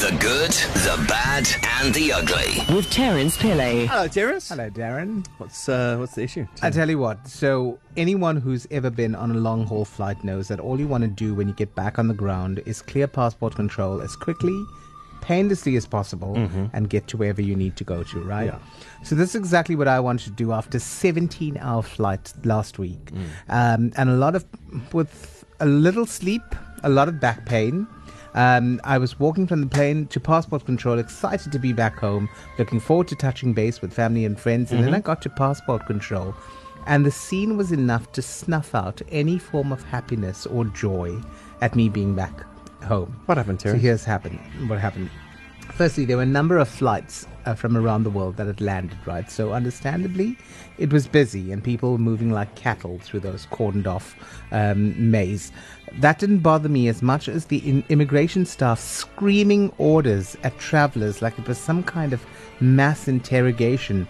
The good, the bad, and the ugly. With Terence Pillay. Hello, Terence. Hello, Darren. What's uh, what's the issue? I tell you what, so anyone who's ever been on a long haul flight knows that all you want to do when you get back on the ground is clear passport control as quickly, painlessly as possible and get to wherever you need to go to, right? Yeah. So this is exactly what I wanted to do after 17 hour flight last week. Um, and a lot of, with a little sleep, a lot of back pain. Um, I was walking from the plane to passport control, excited to be back home, looking forward to touching base with family and friends. And then I got to passport control, and the scene was enough to snuff out any form of happiness or joy at me being back home. What happened, Terry? So here's happened. What happened? Firstly, there were a number of flights uh, from around the world that had landed, right? So, understandably, it was busy and people were moving like cattle through those cordoned off um, maze. That didn't bother me as much as the immigration staff screaming orders at travelers like it was some kind of mass interrogation.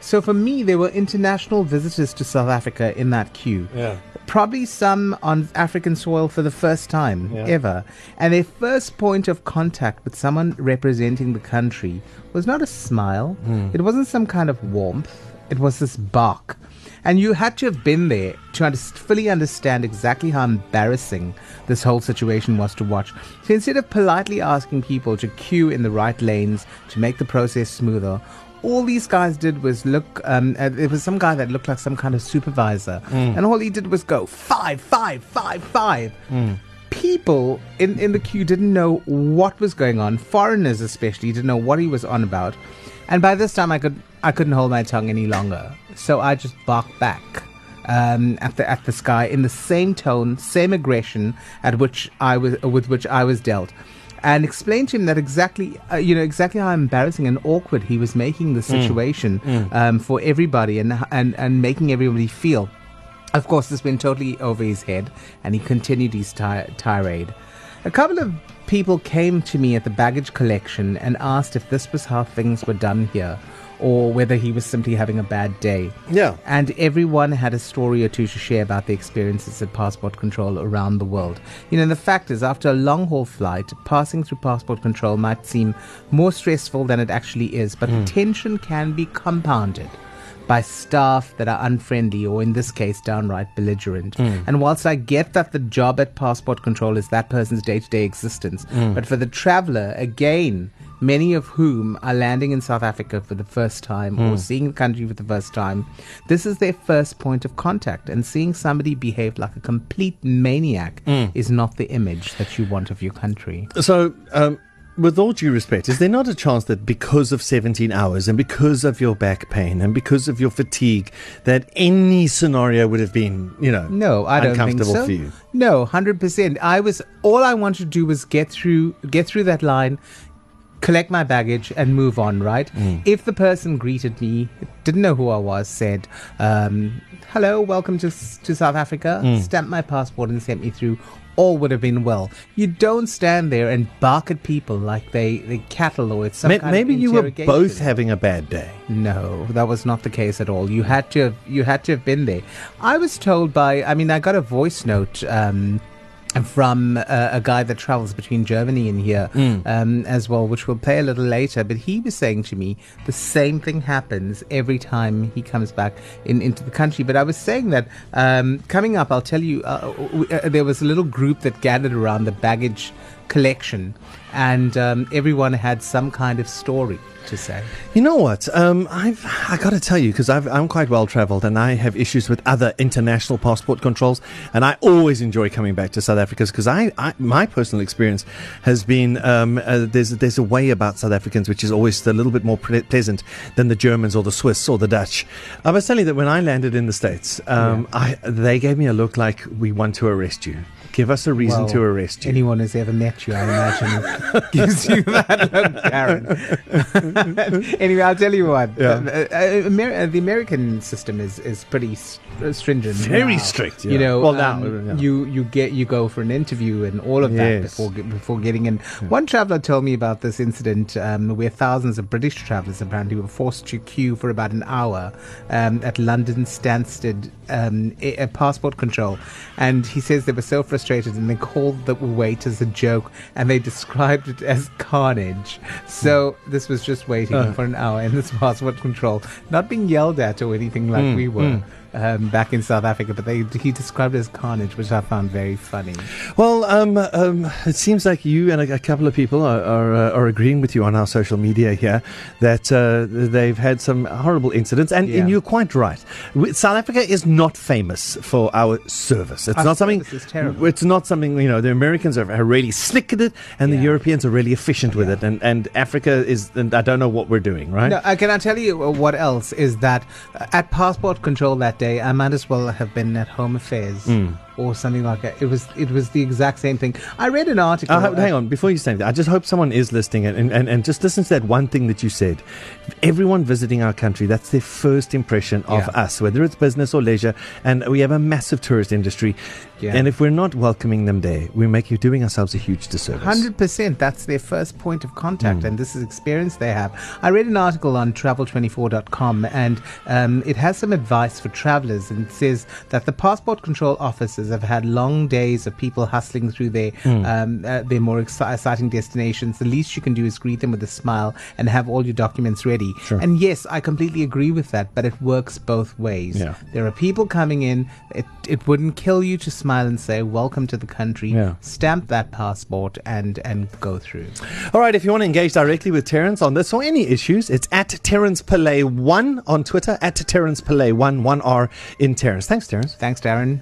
So, for me, there were international visitors to South Africa in that queue Yeah. probably some on African soil for the first time Yeah. ever. And their first point of contact with someone representing the country was not a smile, hmm. it wasn't some kind of warmth, it was this bark. And you had to have been there to under- fully understand exactly how embarrassing this whole situation was to watch. So instead of politely asking people to queue in the right lanes to make the process smoother, all these guys did was look. Um, uh, there was some guy that looked like some kind of supervisor, and all he did was go five, five, five, five. People in in the queue didn't know what was going on. Foreigners, especially, didn't know what he was on about. And by this time, I could I couldn't hold my tongue any longer, so I just barked back um, at the at the sky in the same tone, same aggression at which I was with which I was dealt, and explained to him that exactly uh, you know exactly how embarrassing and awkward he was making the situation Um, for everybody and and and making everybody feel. Of course, this went totally over his head, and he continued his ti- tirade. A couple of people came to me at the baggage collection and asked if this was how things were done here, or whether he was simply having a bad day. Yeah. And everyone had a story or two to share about their experiences at passport control around the world. You know, the fact is, after a long haul flight, passing through passport control might seem more stressful than it actually is, but hmm. the tension can be compounded by staff that are unfriendly or in this case downright belligerent. Hmm. And whilst I get that the job at passport control is that person's day-to-day existence, hmm. but for the traveler again many of whom are landing in South Africa for the first time or seeing the country for the first time, this is their first point of contact. And seeing somebody behave like a complete maniac is not the image that you want of your country. So, um, with all due respect, is there not a chance that because of 17 hours and because of your back pain and because of your fatigue, that any scenario would have been, you know, No, I don't think so. for you? No, hundred percent. I was all I wanted to do was get through get through that line, collect my baggage, and move on. Right? Mm. If the person greeted me, didn't know who I was, said, um, "Hello, welcome to to South Africa," Mm. stamped my passport and sent me through. All would have been well. You don't stand there and bark at people like they they cattle or it's some May- kind maybe of you were both having a bad day. No, that was not the case at all. You had to have you had to have been there. I was told by I mean I got a voice note um from uh, a guy that travels between Germany and here um, as well, which we'll play a little later. But he was saying to me the same thing happens every time he comes back in, into the country. But I was saying that um, coming up, I'll tell you, uh, w- uh, there was a little group that gathered around the baggage collection, and um, everyone had some kind of story to say. You know what? Um, I've I got to tell you because I'm quite well travelled and I have issues with other international passport controls, and I always enjoy coming back to South Africa because I, I my personal experience has been um, uh, there's there's a way about South Africans which is always a little bit more ple- pleasant than the Germans or the Swiss or the Dutch. I was telling you that when I landed in the states, um, I they gave me a look like we want to arrest you. Give us a reason Well, to arrest you. Anyone who's ever met you, I imagine, gives you that look, Darren. anyway, I'll tell you what. Yeah. Uh, uh, Amer- uh, the American system is, is pretty st- stringent. Very now. strict, You know, Well, now, um, yeah. you you get you go for an interview and all of that Yes. before before getting in. One traveler told me about this incident um, where thousands of British travelers apparently were forced to queue for about an hour um, at London Stansted um, a- a passport control, and he says they were so frustrated frustrated and they called the wait as a joke and they described it as carnage. So this was just waiting Uh. for an hour in this passport control, not being yelled at or anything like Mm, we were. Um, back in South Africa, but they, he described it as carnage, which I found very funny. Well, um, um, it seems like you and a, a couple of people are are, uh, are agreeing with you on our social media here that uh, they've had some horrible incidents, and, Yeah. and you're quite right. South Africa is not famous for our service. It's Our not something. is terrible. It's not something you know. The Americans are, are really slick at it, and the Europeans are really efficient with it, and and Africa is. And I don't know what we're doing, right? No, uh, can I tell you uh, what else is that uh, at passport control that day, I might as well have been at Home Affairs Mm. Or something like that. It was it was the exact same thing. I read an article. Uh, hang on, before you say that, I just hope someone is listening and, and, and just listen to that one thing that you said. Everyone visiting our country, that's their first impression of Yeah. us, whether it's business or leisure. And we have a massive tourist industry. Yeah. And if we're not welcoming them there, we're making, doing ourselves a huge disservice. Hundred percent. That's their first point of contact, Mm. and this is experience they have. I read an article on travel24.com, and um, it has some advice for travelers, and it says that the passport control have had long days of people hustling through their Mm. um, uh, their more exci- exciting destinations. The least you can do is greet them with a smile and have all your documents ready. Sure. And yes, I completely agree with that, but it works both ways. Yeah. There are people coming in. It it wouldn't kill you to smile and say welcome to the country. Yeah. Stamp that passport and and go through. All right, if you want to engage directly with Terence on this or any issues, it's at Terence Pillay1 on Twitter, at Terence Pillay1, 1R in Terence. Thanks, Terence. Thanks, Darren.